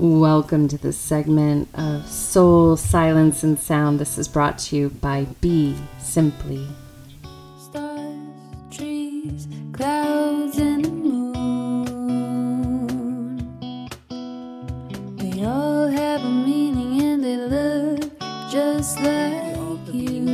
Welcome to this segment of Soul, Silence, and Sound. This is brought to you by Be Simply. Stars, trees, clouds, and the moon. They all have a meaning and they look just like you.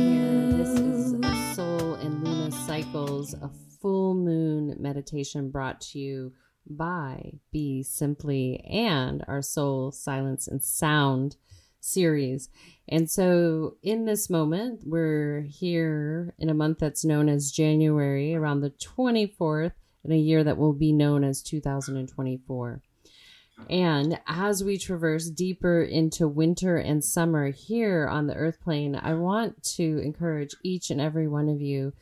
This is Sol and Luna Cycles, a full moon meditation brought to you by BeSimply and our Soul, Silence, and Sound series. And so, in this moment, we're here in a month that's known as January, around the 24th, in a year that will be known as 2024. And as we traverse deeper into winter and summer here on the earth plane, I want to encourage each and every one of you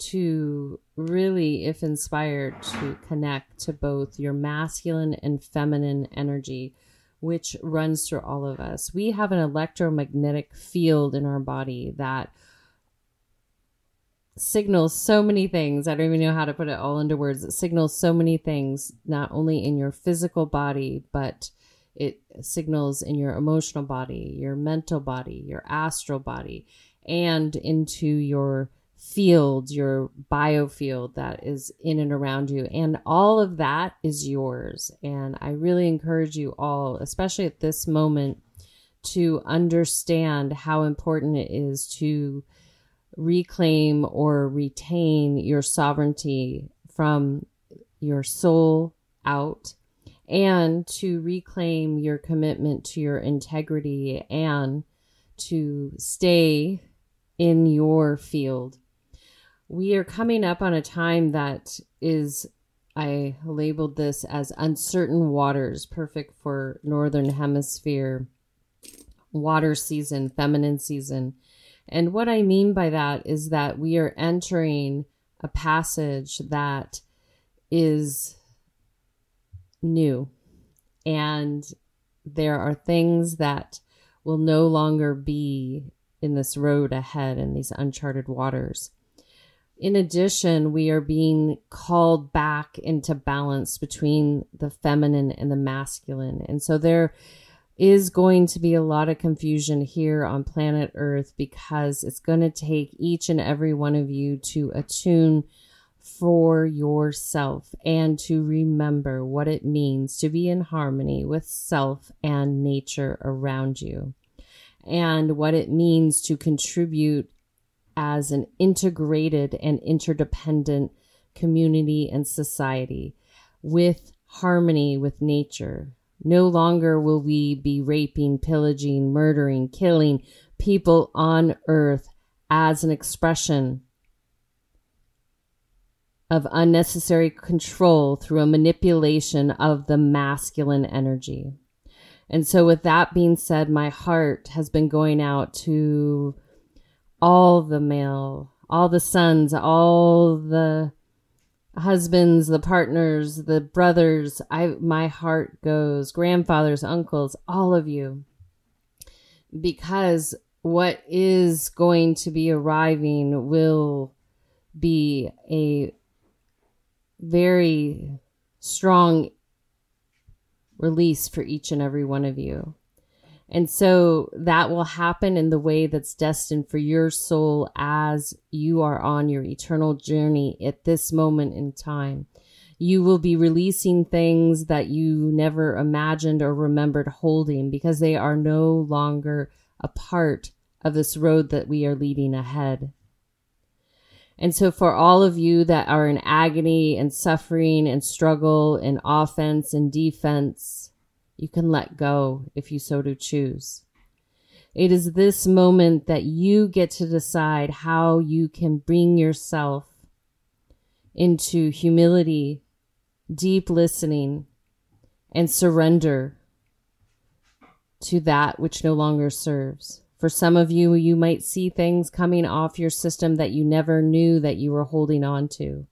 to really, if inspired, to connect to both your masculine and feminine energy, which runs through all of us. We have an electromagnetic field in our body that signals so many things. I don't even know how to put it all into words. It signals so many things, not only in your physical body, but it signals in your emotional body, your mental body, your astral body, and into your field, your biofield that is in and around you. And all of that is yours. And I really encourage you all, especially at this moment, to understand how important it is to reclaim or retain your sovereignty from your soul out and to reclaim your commitment to your integrity and to stay in your field. We are coming up on a time that is, I labeled this as uncertain waters, perfect for Northern Hemisphere water season, feminine season. And what I mean by that is that we are entering a passage that is new. And there are things that will no longer be in this road ahead in these uncharted waters. In addition, we are being called back into balance between the feminine and the masculine. And so there is going to be a lot of confusion here on planet Earth because it's going to take each and every one of you to attune for yourself and to remember what it means to be in harmony with self and nature around you and what it means to contribute as an integrated and interdependent community and society with harmony with nature, no longer will we be raping, pillaging, murdering, killing people on earth as an expression of unnecessary control through a manipulation of the masculine energy. And so, with that being said, my heart has been going out to all the male, all the sons, all the husbands, the partners, the brothers, I my heart goes, grandfathers, uncles, all of you. Because what is going to be arriving will be a very strong release for each and every one of you. And so that will happen in the way that's destined for your soul as you are on your eternal journey at this moment in time. You will be releasing things that you never imagined or remembered holding because they are no longer a part of this road that we are leading ahead. And so for all of you that are in agony and suffering and struggle and offense and defense, you can let go if you so do choose. It is this moment that you get to decide how you can bring yourself into humility, deep listening, and surrender to that which no longer serves. For some of you, you might see things coming off your system that you never knew that you were holding on to.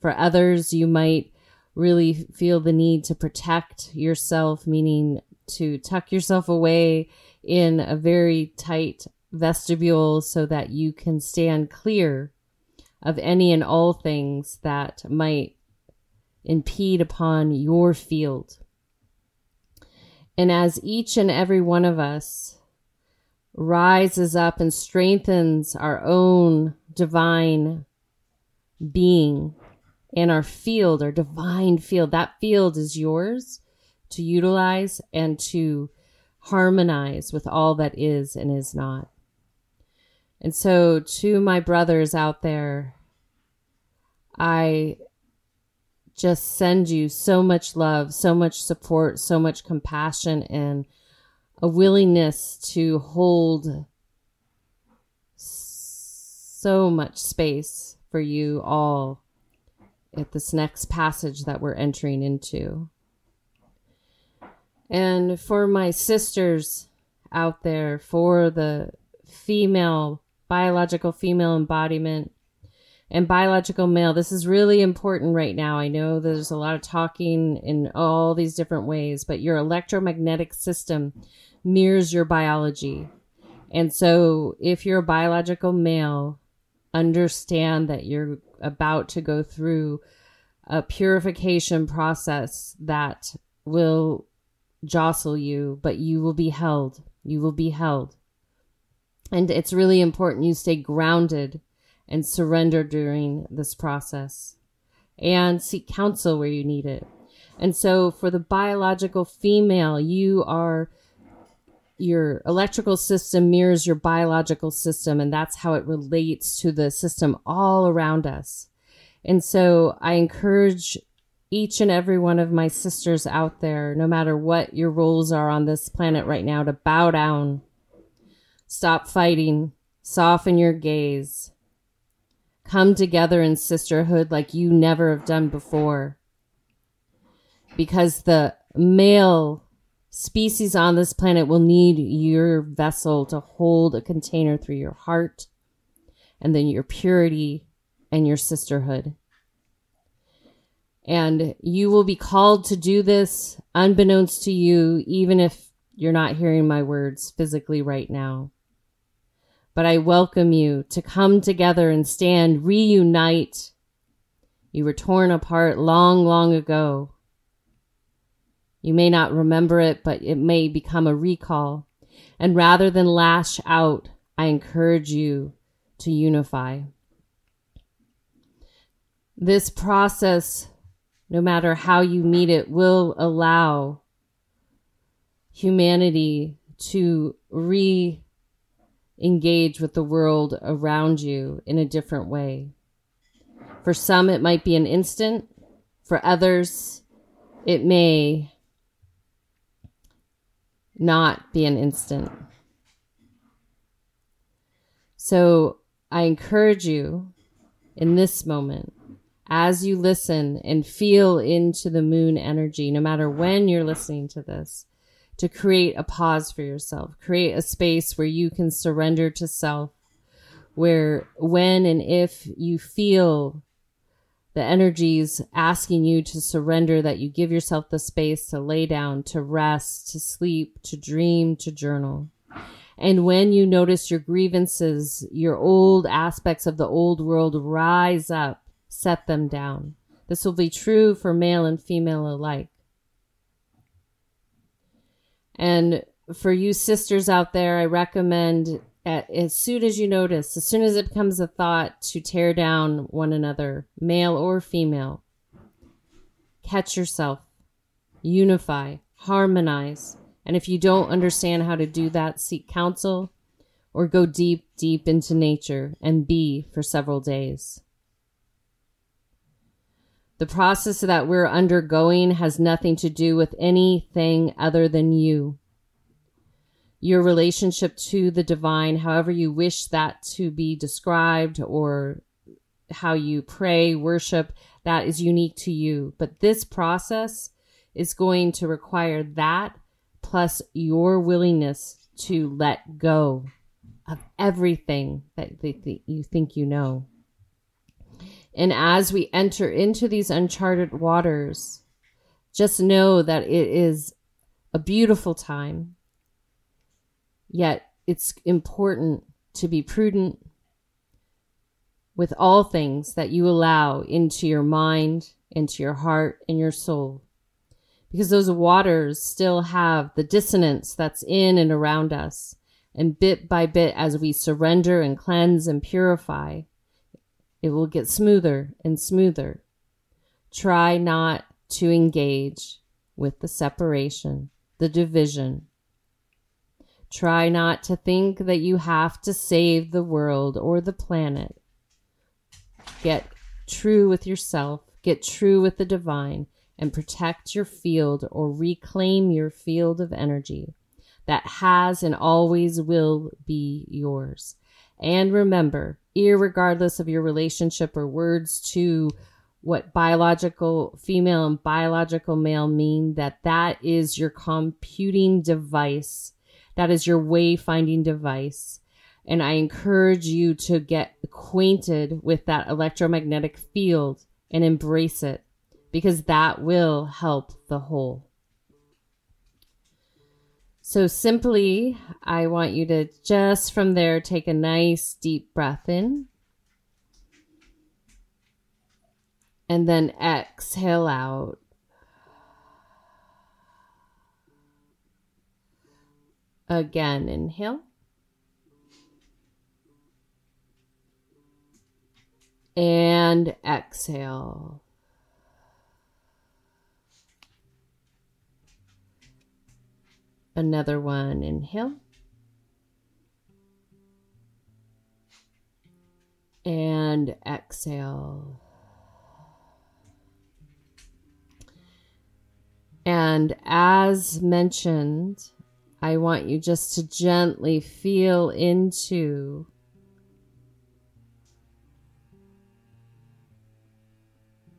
For others, you might really feel the need to protect yourself, meaning to tuck yourself away in a very tight vestibule so that you can stand clear of any and all things that might impede upon your field. And as each and every one of us rises up and strengthens our own divine being and our field, our divine field, that field is yours to utilize and to harmonize with all that is and is not. And so, to my brothers out there, I just send you so much love, so much support, so much compassion, and a willingness to hold so much space for you all at this next passage that we're entering into. And for my sisters out there, for the female, biological female embodiment and biological male, this is really important right now. I know there's a lot of talking in all these different ways, but your electromagnetic system mirrors your biology. And so if you're a biological male, understand that you're about to go through a purification process that will jostle you, but you will be held. You will be held. And it's really important you stay grounded and surrender during this process and seek counsel where you need it. And so for the biological female, you are your electrical system mirrors your biological system and that's how it relates to the system all around us. And so I encourage each and every one of my sisters out there, no matter what your roles are on this planet right now, to bow down, stop fighting, soften your gaze, come together in sisterhood like you never have done before. Because the male species on this planet will need your vessel to hold a container through your heart and then your purity and your sisterhood. And you will be called to do this unbeknownst to you, even if you're not hearing my words physically right now. But I welcome you to come together and stand, reunite. You were torn apart long, long ago. You may not remember it, but it may become a recall. And rather than lash out, I encourage you to unify. This process, no matter how you meet it, will allow humanity to re engage with the world around you in a different way. For some, it might be an instant. For others, it may not be an instant. So I encourage you in this moment, as you listen and feel into the moon energy, no matter when you're listening to this, to create a pause for yourself, create a space where you can surrender to self, where when and if you feel the energies asking you to surrender, that you give yourself the space to lay down, to rest, to sleep, to dream, to journal. And when you notice your grievances, your old aspects of the old world rise up, set them down. This will be true for male and female alike. And for you sisters out there, I recommend as soon as you notice, as soon as it becomes a thought to tear down one another, male or female, catch yourself, unify, harmonize. And if you don't understand how to do that, seek counsel or go deep, deep into nature and be for several days. The process that we're undergoing has nothing to do with anything other than you your relationship to the divine, however you wish that to be described, or how you pray, worship, that is unique to you. But this process is going to require that plus your willingness to let go of everything that you think you know. And as we enter into these uncharted waters, just know that it is a beautiful time Yet it's important to be prudent with all things that you allow into your mind, into your heart, and your soul. because those waters still have the dissonance that's in and around us. And bit by bit, as we surrender and cleanse and purify, it will get smoother and smoother. Try not to engage with the separation, the division. Try not to think that you have to save the world or the planet. Get true with yourself, get true with the divine, and protect your field or reclaim your field of energy that has and always will be yours. And remember, irregardless of your relationship or words to what biological female and biological male mean, that that is your computing device. That is your wayfinding device. And I encourage you to get acquainted with that electromagnetic field and embrace it because that will help the whole. So simply, I want you to just from there take a nice deep breath in. And then exhale out. Again, inhale. And exhale. Another one, inhale. And exhale. And as mentioned, I want you just to gently feel into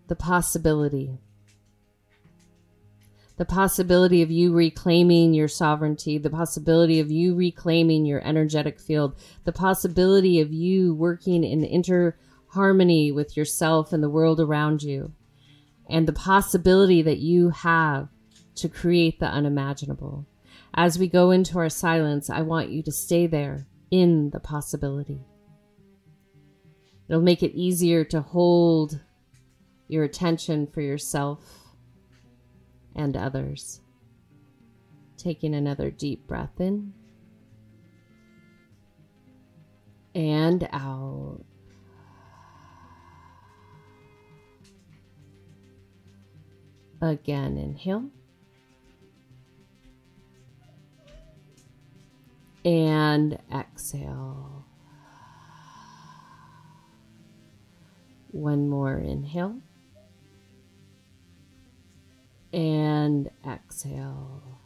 the possibility the possibility of you reclaiming your sovereignty, the possibility of you reclaiming your energetic field, the possibility of you working in interharmony with yourself and the world around you, and the possibility that you have to create the unimaginable. As we go into our silence, I want you to stay there in the possibility. It'll make it easier to hold your attention for yourself and others. Taking another deep breath in and out. Again, inhale. And exhale. One more inhale and exhale.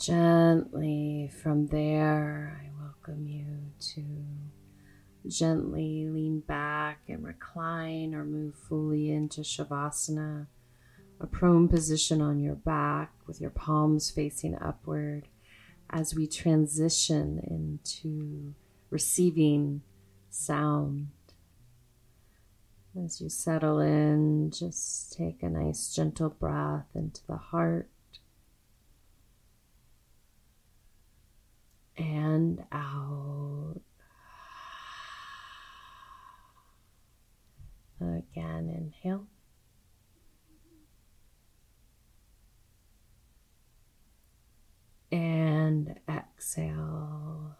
Gently from there, I welcome you to gently lean back and recline or move fully into Shavasana, a prone position on your back with your palms facing upward as we transition into receiving sound. As you settle in, just take a nice gentle breath into the heart and out. Again, inhale. And exhale.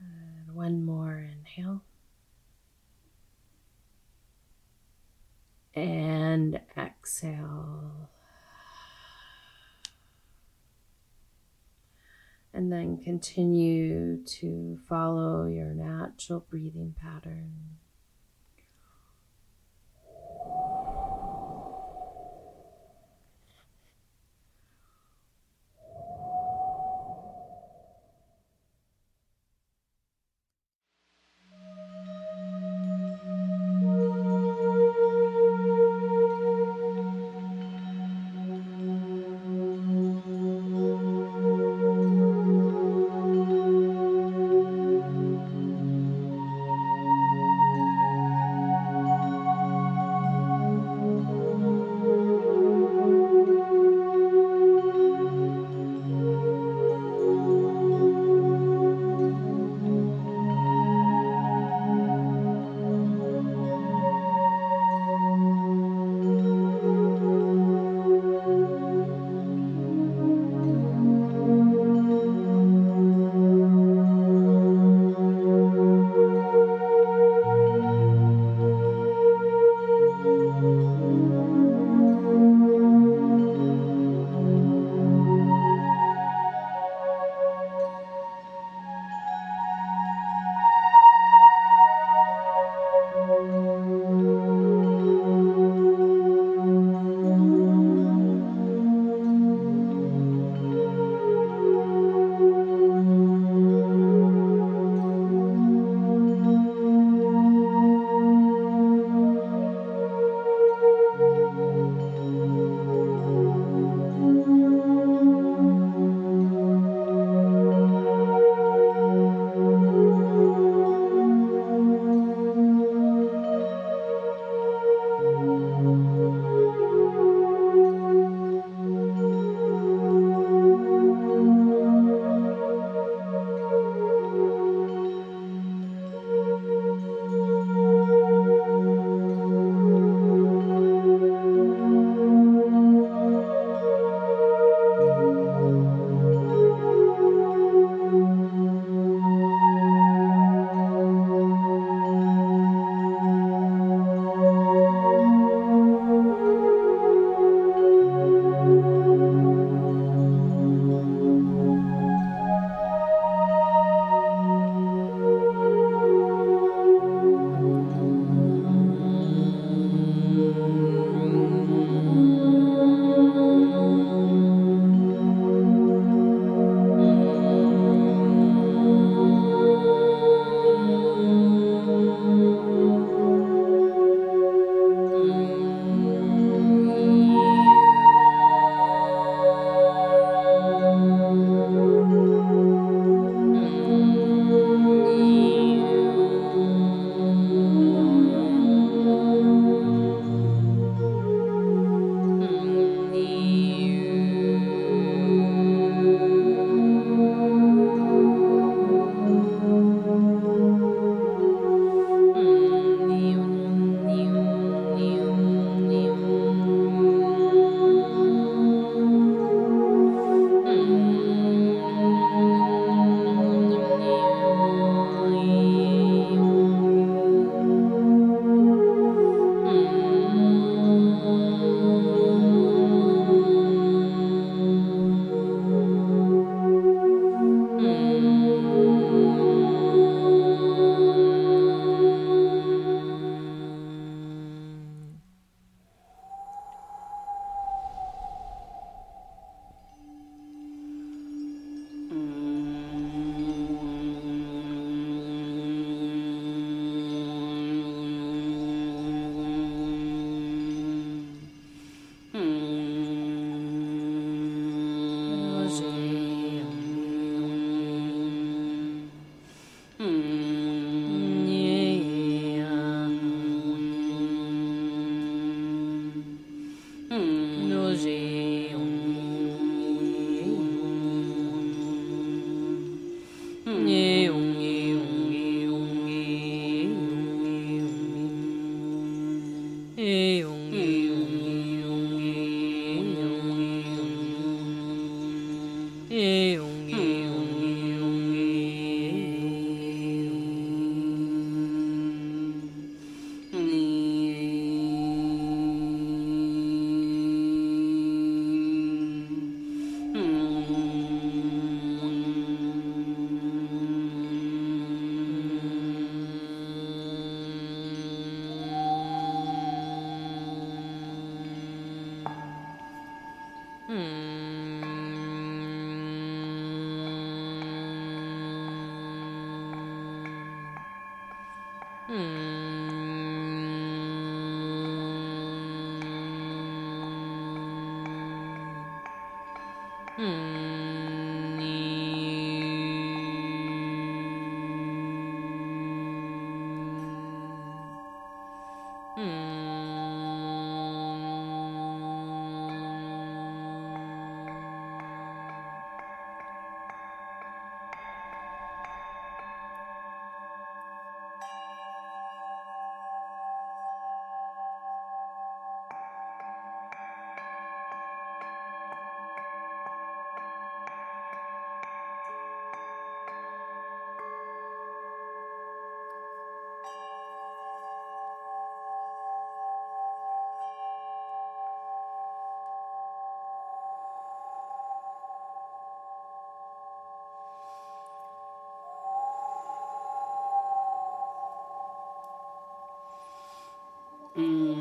And one more inhale. And exhale. And then continue to follow your natural breathing pattern. Mm.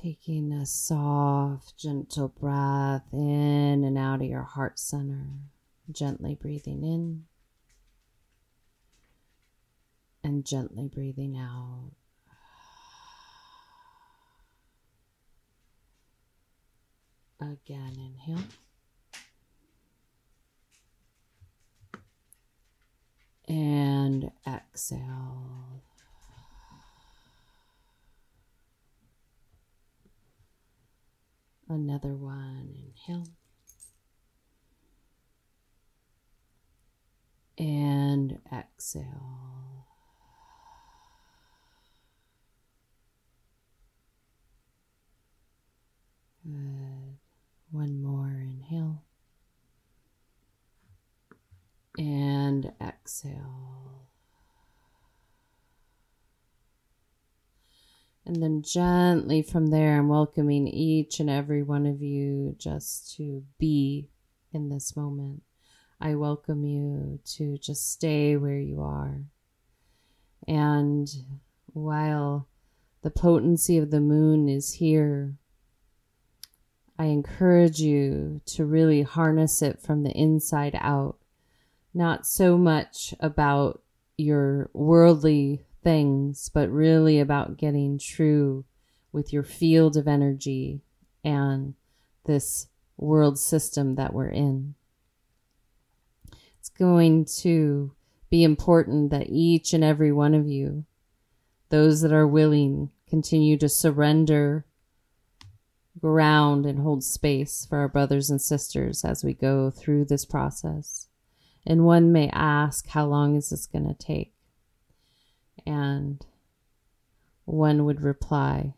Taking a soft, gentle breath in and out of your heart center, gently breathing in and gently breathing out. Again, inhale. And exhale. Another one. Inhale. And exhale. Good. One more. Inhale. And exhale. And then gently from there, I'm welcoming each and every one of you just to be in this moment. I welcome you to just stay where you are. And while the potency of the moon is here, I encourage you to really harness it from the inside out, not so much about your worldly things, but really about getting true with your field of energy and this world system that we're in. It's going to be important that each and every one of you, those that are willing, continue to surrender ground and hold space for our brothers and sisters as we go through this process. And one may ask, how long is this going to take? And one would reply,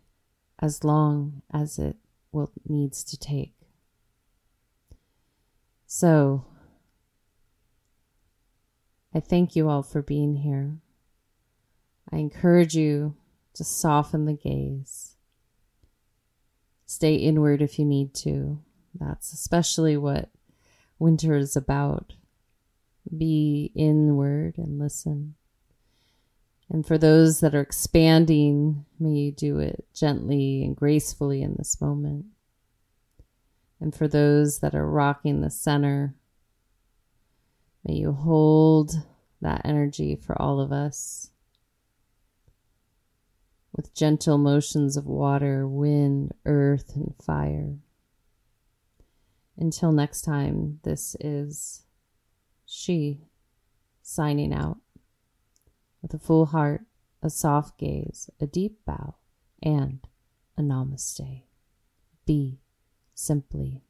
as long as it will needs to take. So, I thank you all for being here. I encourage you to soften the gaze. Stay inward if you need to. That's especially what winter is about. Be inward and listen. And for those that are expanding, may you do it gently and gracefully in this moment. And for those that are rocking the center, may you hold that energy for all of us with gentle motions of water, wind, earth, and fire. Until next time, this is she signing out with a full heart, a soft gaze, a deep bow, and a namaste. Be simply.